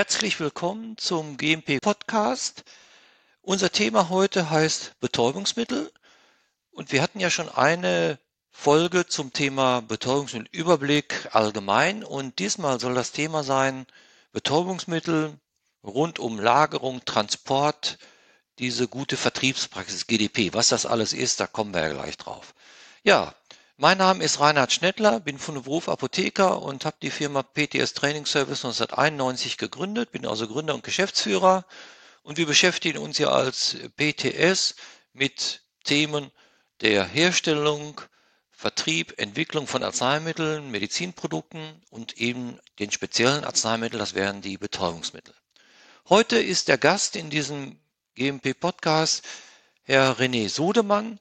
Herzlich willkommen zum GMP Podcast. Unser Thema heute heißt Betäubungsmittel und wir hatten ja schon eine Folge zum Thema Betäubungsmittelüberblick allgemein und diesmal soll das Thema sein Betäubungsmittel rund um Lagerung, Transport, diese gute Vertriebspraxis GDP. Was das alles ist, da kommen wir ja gleich drauf. Ja, mein Name ist Reinhard Schnettler, bin von Beruf Apotheker und habe die Firma PTS Training Service 1991 gegründet, bin also Gründer und Geschäftsführer und wir beschäftigen uns ja als PTS mit Themen der Herstellung, Vertrieb, Entwicklung von Arzneimitteln, Medizinprodukten und eben den speziellen Arzneimitteln, das wären die Betäubungsmittel. Heute ist der Gast in diesem GMP Podcast Herr René Sodemann.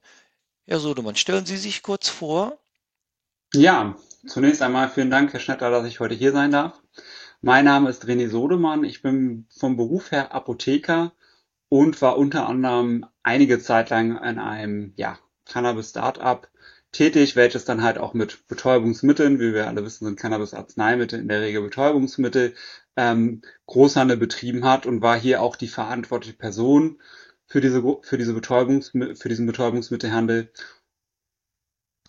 Herr Sodemann, stellen Sie sich kurz vor. Ja, zunächst einmal vielen Dank, Herr Schnetter, dass ich heute hier sein darf. Mein Name ist René Sodemann. Ich bin vom Beruf her Apotheker und war unter anderem einige Zeit lang in einem ja, Cannabis-Startup tätig, welches dann halt auch mit Betäubungsmitteln, wie wir alle wissen, sind Cannabis-Arzneimittel in der Regel Betäubungsmittel, ähm, Großhandel betrieben hat und war hier auch die verantwortliche Person für diese, für diese Betäubungs, für diesen Betäubungsmittelhandel.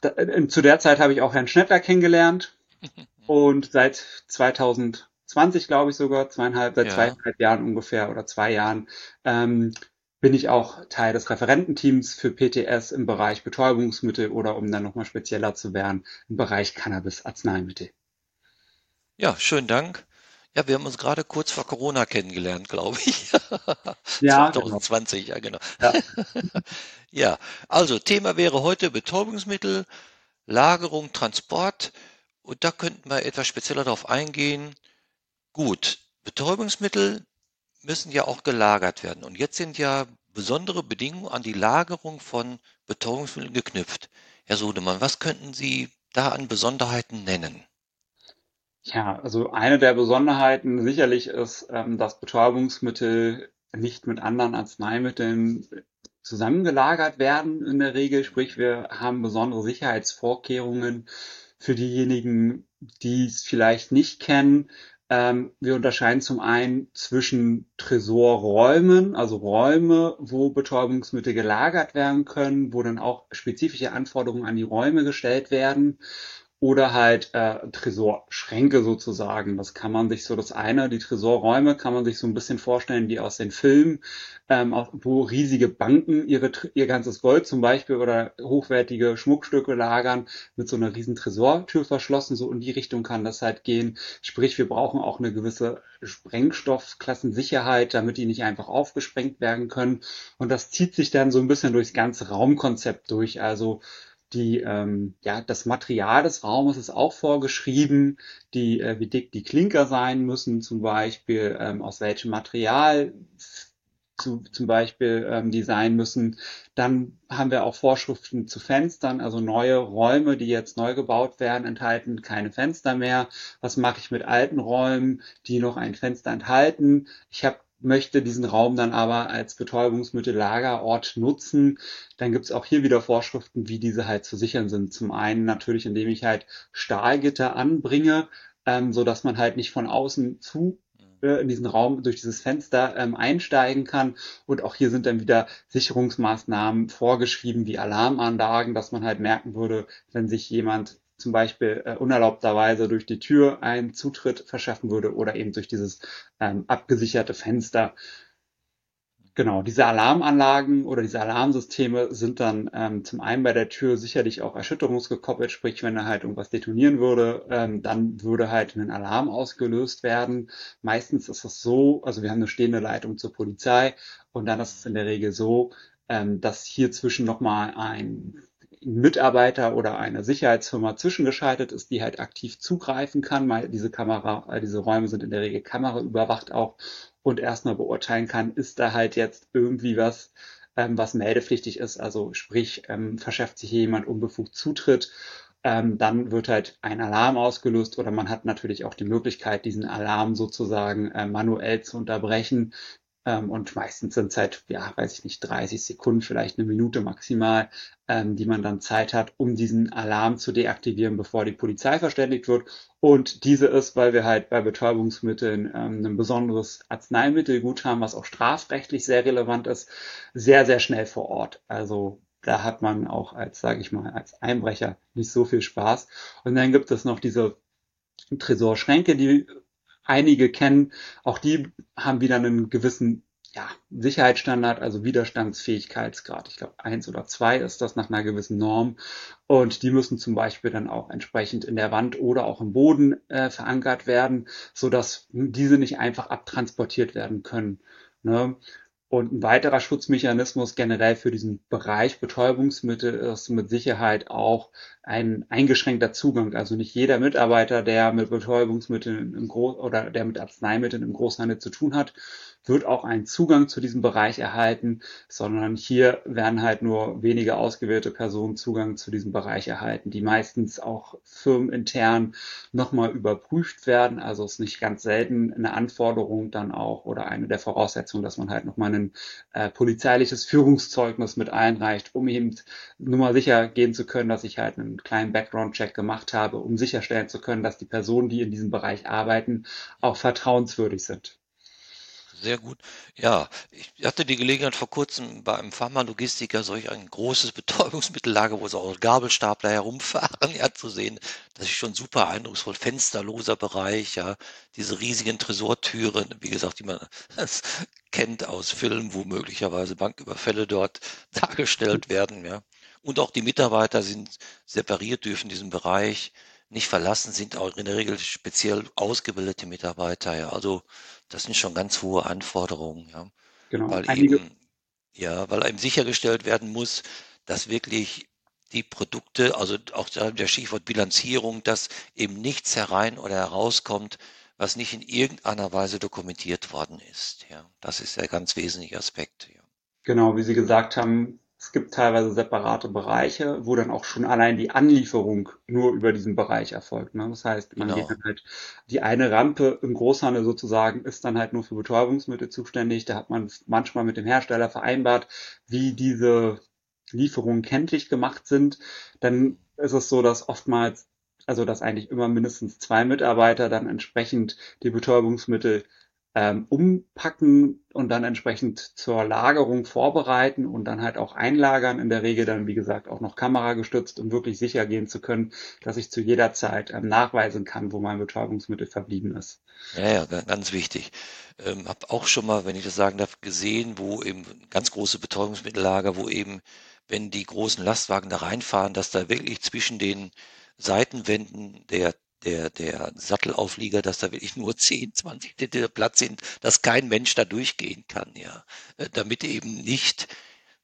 Da, äh, zu der Zeit habe ich auch Herrn Schnettler kennengelernt und seit 2020, glaube ich sogar, zweieinhalb, seit ja. zweieinhalb Jahren ungefähr oder zwei Jahren, ähm, bin ich auch Teil des Referententeams für PTS im Bereich Betäubungsmittel oder um dann nochmal spezieller zu werden, im Bereich Cannabis-Arzneimittel. Ja, schönen Dank. Ja, wir haben uns gerade kurz vor Corona kennengelernt, glaube ich. Ja, 2020, genau. ja genau. Ja. ja, also Thema wäre heute Betäubungsmittel, Lagerung, Transport. Und da könnten wir etwas spezieller darauf eingehen. Gut, Betäubungsmittel müssen ja auch gelagert werden. Und jetzt sind ja besondere Bedingungen an die Lagerung von Betäubungsmitteln geknüpft. Herr Sodemann, was könnten Sie da an Besonderheiten nennen? Ja, also eine der Besonderheiten sicherlich ist, ähm, dass Betäubungsmittel nicht mit anderen Arzneimitteln zusammengelagert werden in der Regel. Sprich, wir haben besondere Sicherheitsvorkehrungen für diejenigen, die es vielleicht nicht kennen. Ähm, wir unterscheiden zum einen zwischen Tresorräumen, also Räume, wo Betäubungsmittel gelagert werden können, wo dann auch spezifische Anforderungen an die Räume gestellt werden oder halt äh, Tresorschränke sozusagen. Das kann man sich so das eine, die Tresorräume kann man sich so ein bisschen vorstellen wie aus den Filmen, ähm, wo riesige Banken ihre, ihr ganzes Gold zum Beispiel oder hochwertige Schmuckstücke lagern mit so einer riesen Tresortür verschlossen. So in die Richtung kann das halt gehen. Sprich, wir brauchen auch eine gewisse Sprengstoffklassensicherheit, damit die nicht einfach aufgesprengt werden können. Und das zieht sich dann so ein bisschen durchs ganze Raumkonzept durch. Also die, ähm, ja, das Material des Raumes ist auch vorgeschrieben, die, äh, wie dick die Klinker sein müssen, zum Beispiel, ähm, aus welchem Material zu, zum Beispiel ähm, die sein müssen. Dann haben wir auch Vorschriften zu Fenstern, also neue Räume, die jetzt neu gebaut werden, enthalten keine Fenster mehr. Was mache ich mit alten Räumen, die noch ein Fenster enthalten? Ich habe möchte diesen Raum dann aber als Betäubungsmittellagerort nutzen, dann gibt es auch hier wieder Vorschriften, wie diese halt zu sichern sind. Zum einen natürlich, indem ich halt Stahlgitter anbringe, ähm, so dass man halt nicht von außen zu äh, in diesen Raum durch dieses Fenster ähm, einsteigen kann. Und auch hier sind dann wieder Sicherungsmaßnahmen vorgeschrieben, wie Alarmanlagen, dass man halt merken würde, wenn sich jemand zum Beispiel äh, unerlaubterweise durch die Tür einen Zutritt verschaffen würde oder eben durch dieses ähm, abgesicherte Fenster. Genau, diese Alarmanlagen oder diese Alarmsysteme sind dann ähm, zum einen bei der Tür sicherlich auch erschütterungsgekoppelt, sprich, wenn da halt irgendwas detonieren würde, ähm, dann würde halt ein Alarm ausgelöst werden. Meistens ist es so, also wir haben eine stehende Leitung zur Polizei und dann ist es in der Regel so, ähm, dass hier zwischen nochmal ein Mitarbeiter oder eine Sicherheitsfirma zwischengeschaltet ist, die halt aktiv zugreifen kann. Mal diese Kamera, äh, diese Räume sind in der Regel kameraüberwacht auch und erstmal beurteilen kann, ist da halt jetzt irgendwie was, ähm, was meldepflichtig ist. Also sprich, ähm, verschafft sich jemand unbefugt Zutritt. Ähm, dann wird halt ein Alarm ausgelöst oder man hat natürlich auch die Möglichkeit, diesen Alarm sozusagen äh, manuell zu unterbrechen Ähm, und meistens sind es halt, ja, weiß ich nicht, 30 Sekunden, vielleicht eine Minute maximal, ähm, die man dann Zeit hat, um diesen Alarm zu deaktivieren, bevor die Polizei verständigt wird. Und diese ist, weil wir halt bei Betäubungsmitteln ähm, ein besonderes Arzneimittelgut haben, was auch strafrechtlich sehr relevant ist, sehr, sehr schnell vor Ort. Also da hat man auch als, sage ich mal, als Einbrecher nicht so viel Spaß. Und dann gibt es noch diese Tresorschränke, die einige kennen. Auch die haben wieder einen gewissen ja, Sicherheitsstandard, also Widerstandsfähigkeitsgrad. Ich glaube, eins oder zwei ist das nach einer gewissen Norm. Und die müssen zum Beispiel dann auch entsprechend in der Wand oder auch im Boden äh, verankert werden, so dass diese nicht einfach abtransportiert werden können. Ne? Und ein weiterer Schutzmechanismus generell für diesen Bereich Betäubungsmittel ist mit Sicherheit auch ein eingeschränkter Zugang. Also nicht jeder Mitarbeiter, der mit Betäubungsmitteln im Groß oder der mit Arzneimitteln im Großhandel zu tun hat, wird auch einen Zugang zu diesem Bereich erhalten, sondern hier werden halt nur wenige ausgewählte Personen Zugang zu diesem Bereich erhalten, die meistens auch firmenintern nochmal überprüft werden. Also ist nicht ganz selten eine Anforderung dann auch oder eine der Voraussetzungen, dass man halt nochmal ein äh, polizeiliches Führungszeugnis mit einreicht, um eben nur mal sicher gehen zu können, dass ich halt einen kleinen Background-Check gemacht habe, um sicherstellen zu können, dass die Personen, die in diesem Bereich arbeiten, auch vertrauenswürdig sind. Sehr gut. Ja, ich hatte die Gelegenheit vor kurzem bei einem Pharmalogistiker solch ein großes Betäubungsmittellager, wo so auch Gabelstapler herumfahren, ja, zu sehen. Das ist schon super eindrucksvoll. Fensterloser Bereich, ja, diese riesigen Tresortüren, wie gesagt, die man kennt aus Filmen, wo möglicherweise Banküberfälle dort dargestellt werden, ja. Und auch die Mitarbeiter sind separiert, dürfen diesen Bereich nicht verlassen, sind auch in der Regel speziell ausgebildete Mitarbeiter, ja. Also das sind schon ganz hohe Anforderungen, ja. Genau. Weil Einige, eben, ja, weil einem sichergestellt werden muss, dass wirklich die Produkte, also auch der Stichwort Bilanzierung, dass eben nichts herein oder herauskommt, was nicht in irgendeiner Weise dokumentiert worden ist. Ja, das ist der ganz wesentliche Aspekt. Ja. genau, wie Sie gesagt haben, es gibt teilweise separate Bereiche, wo dann auch schon allein die Anlieferung nur über diesen Bereich erfolgt. Ne? Das heißt, man Genau. geht dann halt, die eine Rampe im Großhandel sozusagen ist dann halt nur für Betäubungsmittel zuständig. Da hat man manchmal mit dem Hersteller vereinbart, wie diese Lieferungen kenntlich gemacht sind. Dann ist es so, dass oftmals, also dass eigentlich immer mindestens zwei Mitarbeiter dann entsprechend die Betäubungsmittel ähm, umpacken und dann entsprechend zur Lagerung vorbereiten und dann halt auch einlagern. In der Regel dann, wie gesagt, auch noch kameragestützt, um wirklich sicher gehen zu können, dass ich zu jeder Zeit ähm, nachweisen kann, wo mein Betäubungsmittel verblieben ist. Ja, ja, ga- ganz wichtig. Ähm, hab auch schon mal, wenn ich das sagen darf, gesehen, wo eben ganz große Betäubungsmittellager, wo eben, wenn die großen Lastwagen da reinfahren, dass da wirklich zwischen den Seitenwänden der der, der Sattelauflieger, dass da wirklich nur 10, 20 Liter Platz sind, dass kein Mensch da durchgehen kann, ja. Äh, Damit eben nicht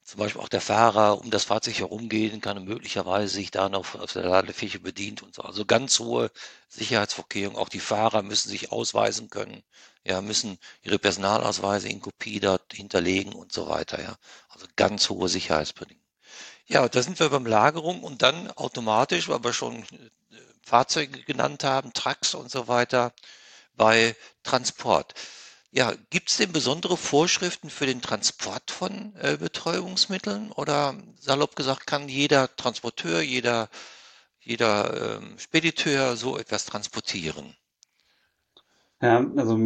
zum Beispiel auch der Fahrer um das Fahrzeug herumgehen kann und möglicherweise sich da noch auf der Ladefläche bedient und so. Also ganz hohe Sicherheitsvorkehrungen. Auch die Fahrer müssen sich ausweisen können, ja, müssen ihre Personalausweise in Kopie dort hinterlegen und so weiter, ja. Also ganz hohe Sicherheitsbedingungen. Ja, da sind wir beim Lagerung und dann automatisch, wir schon Fahrzeuge genannt haben, Trucks und so weiter, bei Transport. Ja, gibt es denn besondere Vorschriften für den Transport von äh, Betäubungsmitteln? Oder salopp gesagt, kann jeder Transporteur, jeder, jeder ähm, Spediteur so etwas transportieren? Ja, also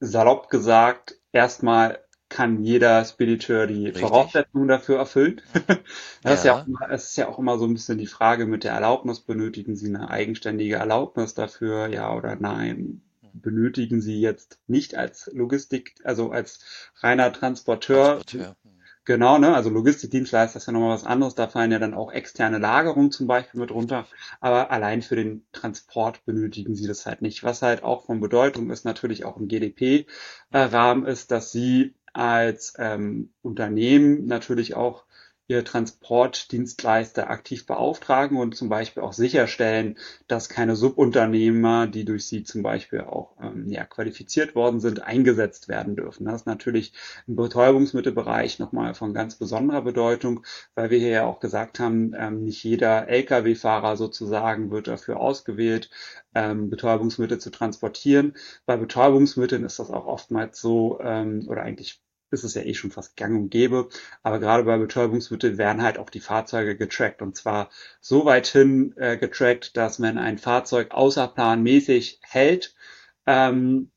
salopp gesagt, erstmal kann jeder Spediteur die Richtig? Voraussetzungen dafür erfüllen. Das ist ja auch Ja, immer, es ist ja auch immer so ein bisschen die Frage mit der Erlaubnis. Benötigen Sie eine eigenständige Erlaubnis dafür? Ja oder nein? Benötigen Sie jetzt nicht als Logistik, also als reiner Transporteur? Transporteur. Hm. Genau, ne? Also Logistikdienstleister ist ja nochmal was anderes. Da fallen ja dann auch externe Lagerungen zum Beispiel mit runter. Aber allein für den Transport benötigen Sie das halt nicht. Was halt auch von Bedeutung ist, natürlich auch im GDP-Rahmen ist, dass Sie als ähm, Unternehmen natürlich auch Transportdienstleister aktiv beauftragen und zum Beispiel auch sicherstellen, dass keine Subunternehmer, die durch sie zum Beispiel auch ähm, ja, qualifiziert worden sind, eingesetzt werden dürfen. Das ist natürlich im Betäubungsmittelbereich nochmal von ganz besonderer Bedeutung, weil wir hier ja auch gesagt haben, ähm, nicht jeder Lkw-Fahrer sozusagen wird dafür ausgewählt, ähm, Betäubungsmittel zu transportieren. Bei Betäubungsmitteln ist das auch oftmals so, ähm, oder eigentlich ist es ja eh schon fast gang und gäbe. Aber gerade bei Betäubungsmitteln werden halt auch die Fahrzeuge getrackt. Und zwar so weit hin äh, getrackt, dass wenn ein Fahrzeug außerplanmäßig hält ähm,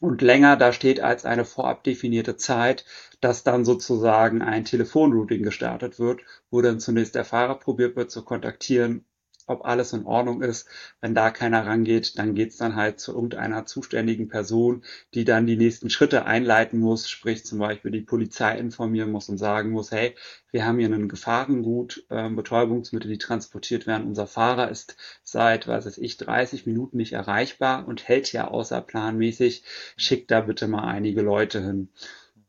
und länger da steht als eine vorab definierte Zeit, dass dann sozusagen ein Telefonrouting gestartet wird, wo dann zunächst der Fahrer probiert wird zu kontaktieren ob alles in Ordnung ist. Wenn da keiner rangeht, dann geht's dann halt zu irgendeiner zuständigen Person, die dann die nächsten Schritte einleiten muss, sprich zum Beispiel die Polizei informieren muss und sagen muss, hey, wir haben hier einen Gefahrengut, äh, Betäubungsmittel, die transportiert werden. Unser Fahrer ist seit, was weiß ich, 30 Minuten nicht erreichbar und hält ja außerplanmäßig. Schickt da bitte mal einige Leute hin.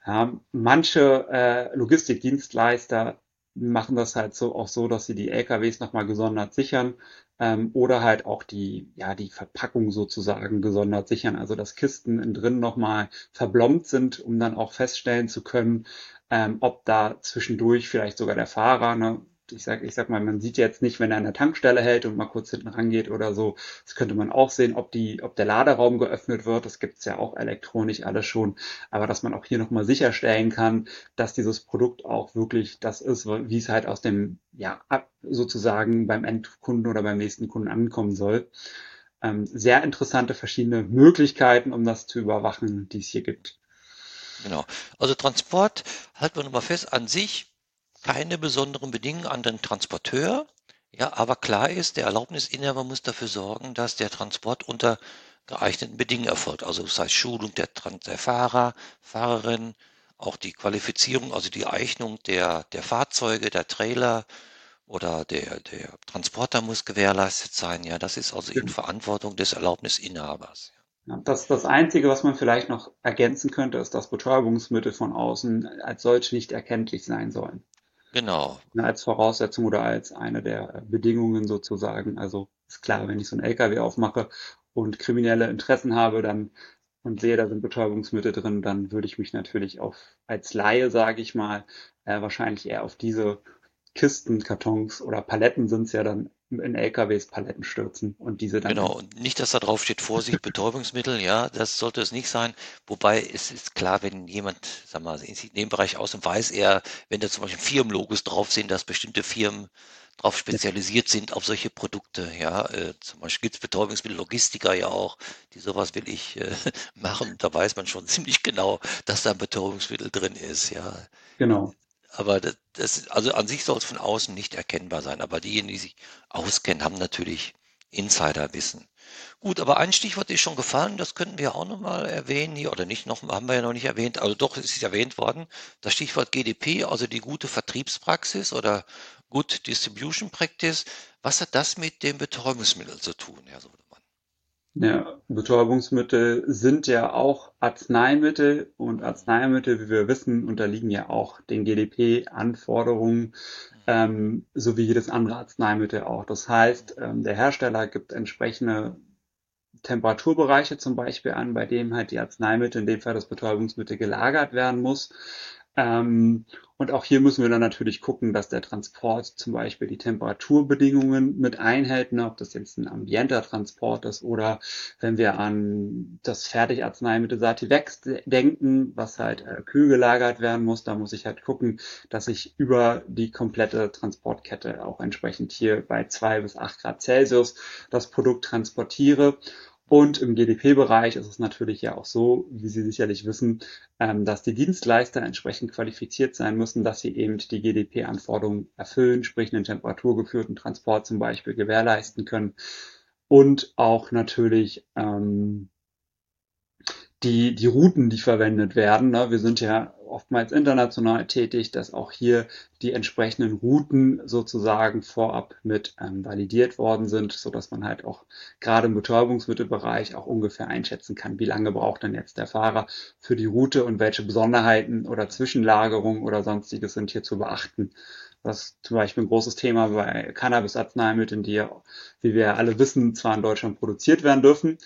Ja, manche äh, Logistikdienstleister machen das halt so auch so, dass sie die LKWs nochmal gesondert sichern ähm, oder halt auch die, ja, die Verpackung sozusagen gesondert sichern, also dass Kisten innen drin nochmal verblombt sind, um dann auch feststellen zu können, ähm, ob da zwischendurch vielleicht sogar der Fahrer ne, ich sag, ich sag mal, man sieht jetzt nicht, wenn er an der Tankstelle hält und mal kurz hinten rangeht oder so. Das könnte man auch sehen, ob die, ob der Laderaum geöffnet wird. Das gibt's ja auch elektronisch alles schon. Aber dass man auch hier nochmal sicherstellen kann, dass dieses Produkt auch wirklich das ist, wie es halt aus dem, ja, sozusagen beim Endkunden oder beim nächsten Kunden ankommen soll. Ähm, sehr interessante verschiedene Möglichkeiten, um das zu überwachen, die es hier gibt. Genau. Also Transport, halten wir nochmal fest, an sich keine besonderen Bedingungen an den Transporteur. Ja, aber klar ist, der Erlaubnisinhaber muss dafür sorgen, dass der Transport unter geeigneten Bedingungen erfolgt. Also das heißt Schulung der, der Fahrer, Fahrerin, auch die Qualifizierung, also die Eignung der, der Fahrzeuge, der Trailer oder der, der Transporter muss gewährleistet sein. Ja, das ist also in Verantwortung des Erlaubnisinhabers. Das, das Einzige, was man vielleicht noch ergänzen könnte, ist, dass Betäubungsmittel von außen als solche nicht erkenntlich sein sollen. Genau. Als Voraussetzung oder als eine der Bedingungen sozusagen. Also ist klar, wenn ich so einen LKW aufmache und kriminelle Interessen habe, dann und sehe, da sind Betäubungsmittel drin, dann würde ich mich natürlich auf als Laie, sage ich mal, äh, wahrscheinlich eher auf diese Kisten, Kartons oder Paletten sind es ja dann in LKWs Paletten stürzen und diese dann. Genau, und nicht, dass da drauf steht, Vorsicht, Betäubungsmittel, ja, das sollte es nicht sein. Wobei es ist klar, wenn jemand, sag mal, in dem Bereich aus und weiß er, wenn da zum Beispiel Firmenlogos drauf sind, dass bestimmte Firmen darauf spezialisiert sind auf solche Produkte. Ja, äh, zum Beispiel gibt es Betäubungsmittel, Logistiker ja auch, die sowas will ich äh, machen. Da weiß man schon ziemlich genau, dass da ein Betäubungsmittel drin ist. Ja, genau. Aber das, das, also an sich soll es von außen nicht erkennbar sein. Aber diejenigen, die sich auskennen, haben natürlich Insiderwissen. Gut, aber ein Stichwort ist schon gefallen, das könnten wir auch nochmal erwähnen hier, oder nicht noch, haben wir ja noch nicht erwähnt, also doch, es ist erwähnt worden, das Stichwort GDP, also die gute Vertriebspraxis oder Good Distribution Practice. Was hat das mit dem Betäubungsmittel zu tun, Herr Sohn? Ja, Betäubungsmittel sind ja auch Arzneimittel und Arzneimittel, wie wir wissen, unterliegen ja auch den GDP-Anforderungen, ähm, so wie jedes andere Arzneimittel auch. Das heißt, ähm, der Hersteller gibt entsprechende Temperaturbereiche zum Beispiel an, bei dem halt die Arzneimittel, in dem Fall das Betäubungsmittel, gelagert werden muss. Ähm, und auch hier müssen wir dann natürlich gucken, dass der Transport zum Beispiel die Temperaturbedingungen mit einhält, ne, ob das jetzt ein ambienter Transport ist oder wenn wir an das Fertigarzneimittel Sativex denken, was halt äh, kühl gelagert werden muss, da muss ich halt gucken, dass ich über die komplette Transportkette auch entsprechend hier bei zwei bis acht Grad Celsius das Produkt transportiere und im GDP-Bereich ist es natürlich ja auch so, wie Sie sicherlich wissen, ähm, dass die Dienstleister entsprechend qualifiziert sein müssen, dass sie eben die GDP-Anforderungen erfüllen, sprich einen temperaturgeführten Transport zum Beispiel gewährleisten können und auch natürlich ähm, die, die Routen, die verwendet werden. Ne? Wir sind ja oftmals international tätig, dass auch hier die entsprechenden Routen sozusagen vorab mit ähm, validiert worden sind, so dass man halt auch gerade im Betäubungsmittelbereich auch ungefähr einschätzen kann, wie lange braucht denn jetzt der Fahrer für die Route und welche Besonderheiten oder Zwischenlagerungen oder sonstiges sind hier zu beachten. Das ist zum Beispiel ein großes Thema bei Cannabis-Arzneimitteln, die ja, wie wir alle wissen, zwar in Deutschland produziert werden dürfen,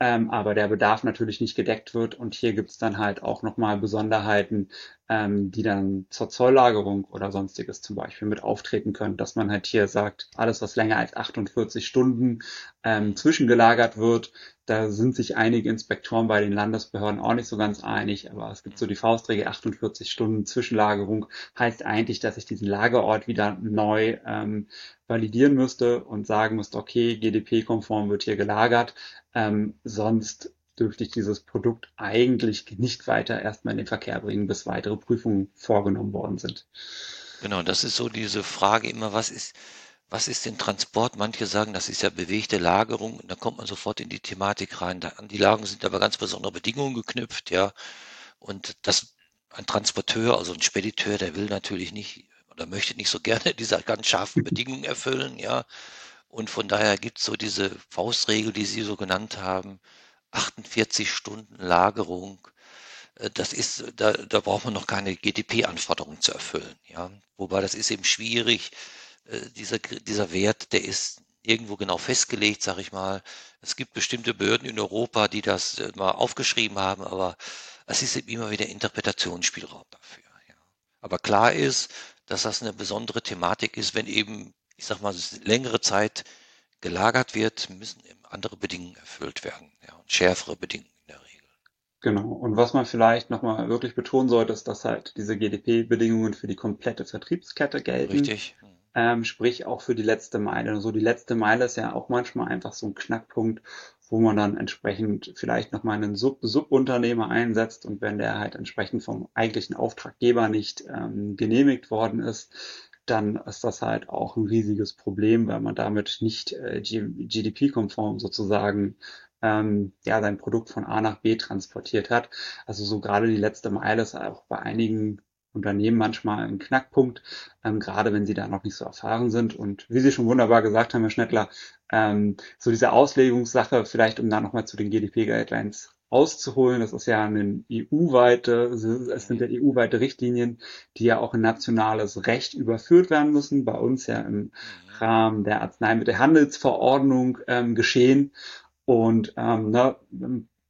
ähm, aber der Bedarf natürlich nicht gedeckt wird. Und hier gibt es dann halt auch nochmal Besonderheiten, ähm, die dann zur Zolllagerung oder sonstiges zum Beispiel mit auftreten können, dass man halt hier sagt, alles, was länger als 48 Stunden ähm, zwischengelagert wird, da sind sich einige Inspektoren bei den Landesbehörden auch nicht so ganz einig, aber es gibt so die Faustregel 48 Stunden Zwischenlagerung, heißt eigentlich, dass ich diesen Lagerort wieder neu ähm, validieren müsste und sagen müsste, okay, GDP-konform wird hier gelagert, ähm, sonst dürfte ich dieses Produkt eigentlich nicht weiter erstmal in den Verkehr bringen, bis weitere Prüfungen vorgenommen worden sind. Genau, das ist so diese Frage immer, was ist, was ist denn Transport? Manche sagen, das ist ja bewegte Lagerung da kommt man sofort in die Thematik rein. An die Lagen sind aber ganz besondere Bedingungen geknüpft, ja. Und das, ein Transporteur, also ein Spediteur, der will natürlich nicht oder möchte nicht so gerne diese ganz scharfen Bedingungen erfüllen, ja. Und von daher gibt es so diese Faustregel, die Sie so genannt haben, 48 Stunden Lagerung. Äh, das ist, da, da braucht man noch keine GDP-Anforderungen zu erfüllen, ja. Wobei das ist eben schwierig. Äh, dieser, dieser Wert, der ist irgendwo genau festgelegt, sag ich mal. Es gibt bestimmte Behörden in Europa, die das äh, mal aufgeschrieben haben, aber es ist eben immer wieder Interpretationsspielraum dafür. Ja. Aber klar ist, dass das eine besondere Thematik ist, wenn eben, ich sag mal, längere Zeit gelagert wird, müssen andere Bedingungen erfüllt werden, ja, und schärfere Bedingungen in der Regel. Genau. Und was man vielleicht nochmal wirklich betonen sollte, ist, dass halt diese GDP-Bedingungen für die komplette Vertriebskette gelten. Richtig. Ähm, sprich auch für die letzte Meile. So also die letzte Meile ist ja auch manchmal einfach so ein Knackpunkt, wo man dann entsprechend vielleicht nochmal einen Sub Subunternehmer einsetzt und wenn der halt entsprechend vom eigentlichen Auftraggeber nicht ähm, genehmigt worden ist, dann ist das halt auch ein riesiges Problem, weil man damit nicht äh, GDP-konform sozusagen ähm, ja sein Produkt von A nach B transportiert hat. Also so gerade die letzte Meile ist auch bei einigen Unternehmen manchmal ein Knackpunkt, ähm, gerade wenn sie da noch nicht so erfahren sind. Und wie Sie schon wunderbar gesagt haben, Herr Schnettler, ähm, so diese Auslegungssache, vielleicht um da nochmal zu den GDP-Guidelines auszuholen. Das ist ja eine EU-weite, es sind ja EU-weite Richtlinien, die ja auch in nationales Recht überführt werden müssen. Bei uns ja im Rahmen der Arzneimittelhandelsverordnung ähm, geschehen. Und ähm, ne,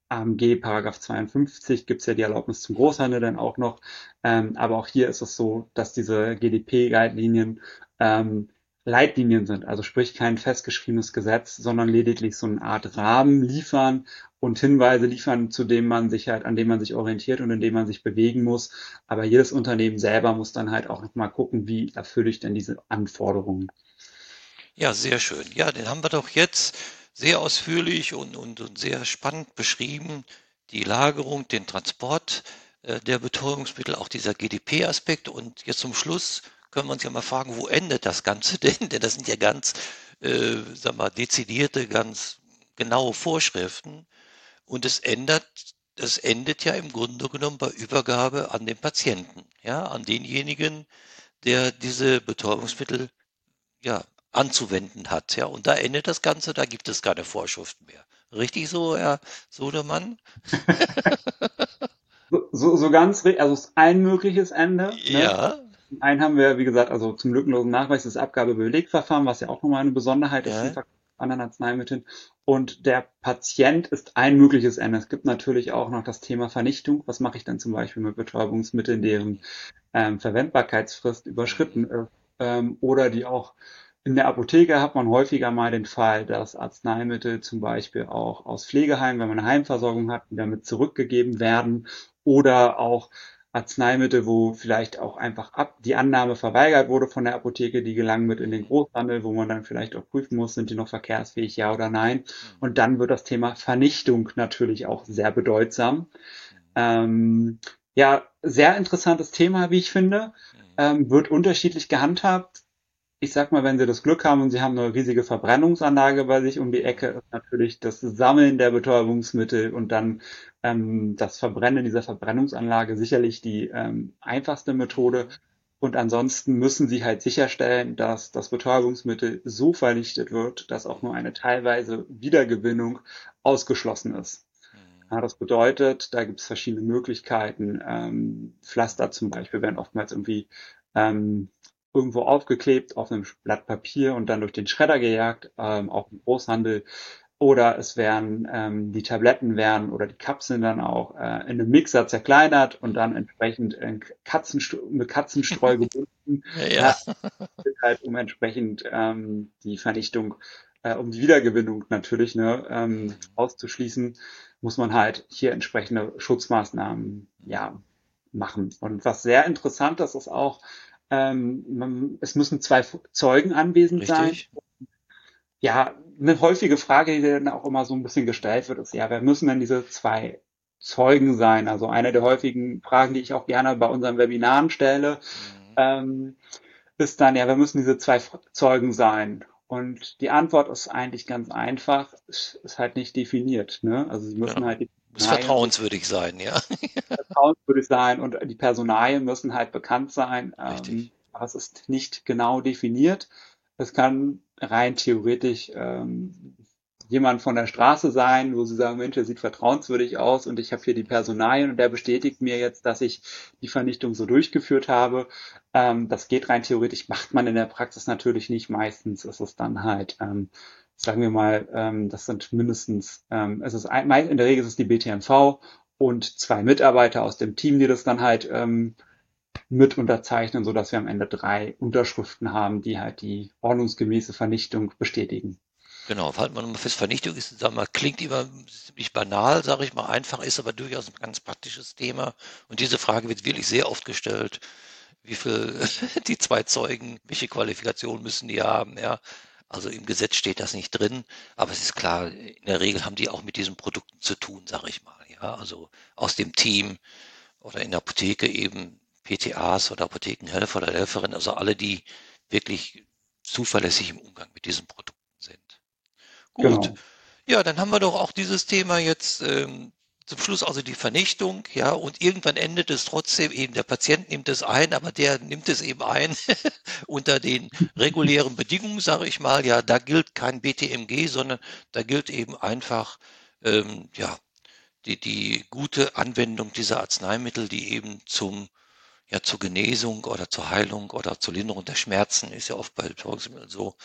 AMG Paragraph 52 gibt es ja die Erlaubnis zum Großhandel dann auch noch. Ähm, aber auch hier ist es so, dass diese GDP-Leitlinien ähm, Leitlinien sind, also sprich kein festgeschriebenes Gesetz, sondern lediglich so eine Art Rahmen liefern und Hinweise liefern, zu dem man sich halt, an dem man sich orientiert und in dem man sich bewegen muss. Aber jedes Unternehmen selber muss dann halt auch nochmal gucken, wie erfülle ich denn diese Anforderungen. Ja, sehr schön. Ja, den haben wir doch jetzt sehr ausführlich und, und, und sehr spannend beschrieben. Die Lagerung, den Transport äh, der Betäubungsmittel, auch dieser GDP-Aspekt. Und jetzt zum Schluss können wir uns ja mal fragen, wo endet das Ganze denn? Denn das sind ja ganz, äh, sag mal, dezidierte, ganz genaue Vorschriften. Und es ändert, es endet ja im Grunde genommen bei Übergabe an den Patienten, ja, an denjenigen, der diese Betäubungsmittel ja, anzuwenden hat. Ja, und da endet das Ganze, da gibt es keine Vorschriften mehr. Richtig so, Herr Sodemann? so, so ganz, also es ist ein mögliches Ende. Ne? Ja. Einen haben wir, wie gesagt, also zum lückenlosen Nachweis das Abgabebelegverfahren, was ja auch nochmal eine Besonderheit ja. ist anderen Arzneimitteln. Und der Patient ist ein mögliches Ende. Es gibt natürlich auch noch das Thema Vernichtung. Was mache ich dann zum Beispiel mit Betäubungsmitteln, deren ähm, Verwendbarkeitsfrist überschritten ist ähm, oder die auch in der Apotheke hat man häufiger mal den Fall, dass Arzneimittel zum Beispiel auch aus Pflegeheimen, wenn man eine Heimversorgung hat, damit zurückgegeben werden oder auch Arzneimittel, wo vielleicht auch einfach ab die Annahme verweigert wurde von der Apotheke, die gelangen mit in den Großhandel, wo man dann vielleicht auch prüfen muss, sind die noch verkehrsfähig, ja oder nein. Mhm. Und dann wird das Thema Vernichtung natürlich auch sehr bedeutsam. Mhm. Ähm, ja, sehr interessantes Thema, wie ich finde. Mhm. Ähm, wird unterschiedlich gehandhabt ich sag mal, wenn Sie das Glück haben und Sie haben eine riesige Verbrennungsanlage bei sich um die Ecke, ist natürlich das Sammeln der Betäubungsmittel und dann ähm, das Verbrennen dieser Verbrennungsanlage sicherlich die ähm, einfachste Methode. Und ansonsten müssen Sie halt sicherstellen, dass das Betäubungsmittel so vernichtet wird, dass auch nur eine teilweise Wiedergewinnung ausgeschlossen ist. Mhm. Ja, das bedeutet, da gibt es verschiedene Möglichkeiten. Ähm, Pflaster zum Beispiel werden oftmals irgendwie ähm, irgendwo aufgeklebt auf einem Blatt Papier und dann durch den Schredder gejagt, ähm, auch im Großhandel. Oder es werden ähm, die Tabletten werden oder die Kapseln dann auch äh, in einem Mixer zerkleinert und dann entsprechend in Katzenst mit Katzenstreu gebunden. ja. halt um entsprechend ähm, die Vernichtung, äh, um die Wiedergewinnung natürlich ne, ähm, auszuschließen, muss man halt hier entsprechende Schutzmaßnahmen ja machen. Und was sehr interessant ist, ist auch, ähm, man, es müssen zwei Zeugen anwesend Richtig. sein ja, eine häufige Frage, die dann auch immer so ein bisschen gestellt wird, ist ja, wer müssen denn diese zwei Zeugen sein? Also eine der häufigen Fragen, die ich auch gerne bei unseren Webinaren stelle, mhm. ähm, ist dann, ja, wer müssen diese zwei Zeugen sein? Und die Antwort ist eigentlich ganz einfach, ist, ist halt nicht definiert. Ne? Also sie müssen ja. halt die muss vertrauenswürdig sein, ja. vertrauenswürdig sein und die Personalien müssen halt bekannt sein. Richtig. Ähm, aber es ist nicht genau definiert. Es kann rein theoretisch ähm, jemand von der Straße sein, wo sie sagen, Mensch, der sieht vertrauenswürdig aus und ich habe hier die Personalien und der bestätigt mir jetzt, dass ich die Vernichtung so durchgeführt habe. Ähm, das geht rein theoretisch, macht man in der Praxis natürlich nicht. Meistens ist es dann halt, ähm, sagen wir mal, ähm, das sind mindestens, ähm, es ist ein, in der Regel ist es die BTMV und zwei Mitarbeiter aus dem Team, die das dann halt ähm, mit unterzeichnen, so dass wir am Ende drei Unterschriften haben, die halt die ordnungsgemäße Vernichtung bestätigen. Genau, halten wir nochmal fest, Vernichtung ist, sagen wir, klingt immer ziemlich banal, sage ich mal, einfach, ist aber durchaus ein ganz praktisches Thema. Und diese Frage wird wirklich sehr oft gestellt. Wie viel die zwei Zeugen, welche Qualifikation müssen die haben, ja. Also im Gesetz steht das nicht drin, aber es ist klar, in der Regel haben die auch mit diesen Produkten zu tun, sage ich mal, ja. Also aus dem Team oder in der Apotheke eben PTAs oder Apothekenhelfer oder Helferin, also alle, die wirklich zuverlässig im Umgang mit diesen Produkten sind. Gut. Genau. Ja, dann haben wir doch auch dieses Thema jetzt ähm, zum Schluss also die Vernichtung, ja, und irgendwann endet es trotzdem eben, der Patient nimmt es ein, aber der nimmt es eben ein unter den regulären Bedingungen, sage ich mal, ja, da gilt kein BTMG, sondern da gilt eben einfach, ähm, ja, die, die gute Anwendung dieser Arzneimittel, die eben zum ja zur Genesung oder zur Heilung oder zur Linderung der Schmerzen, ist ja oft bei Betäubungsmitteln so,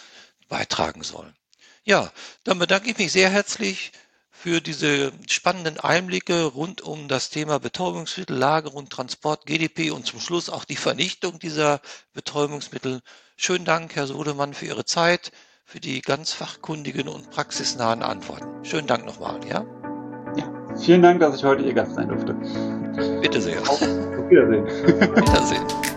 beitragen sollen. Ja, dann bedanke ich mich sehr herzlich für diese spannenden Einblicke rund um das Thema Betäubungsmittel, Lager und Transport, GDP und zum Schluss auch die Vernichtung dieser Betäubungsmittel. Schönen Dank, Herr Sodemann, für Ihre Zeit, für die ganz fachkundigen und praxisnahen Antworten. Schönen Dank nochmal, ja? Ja, vielen Dank, dass ich heute Ihr Gast sein durfte. Bitte sehr. Auf Wiedersehen. Wiedersehen.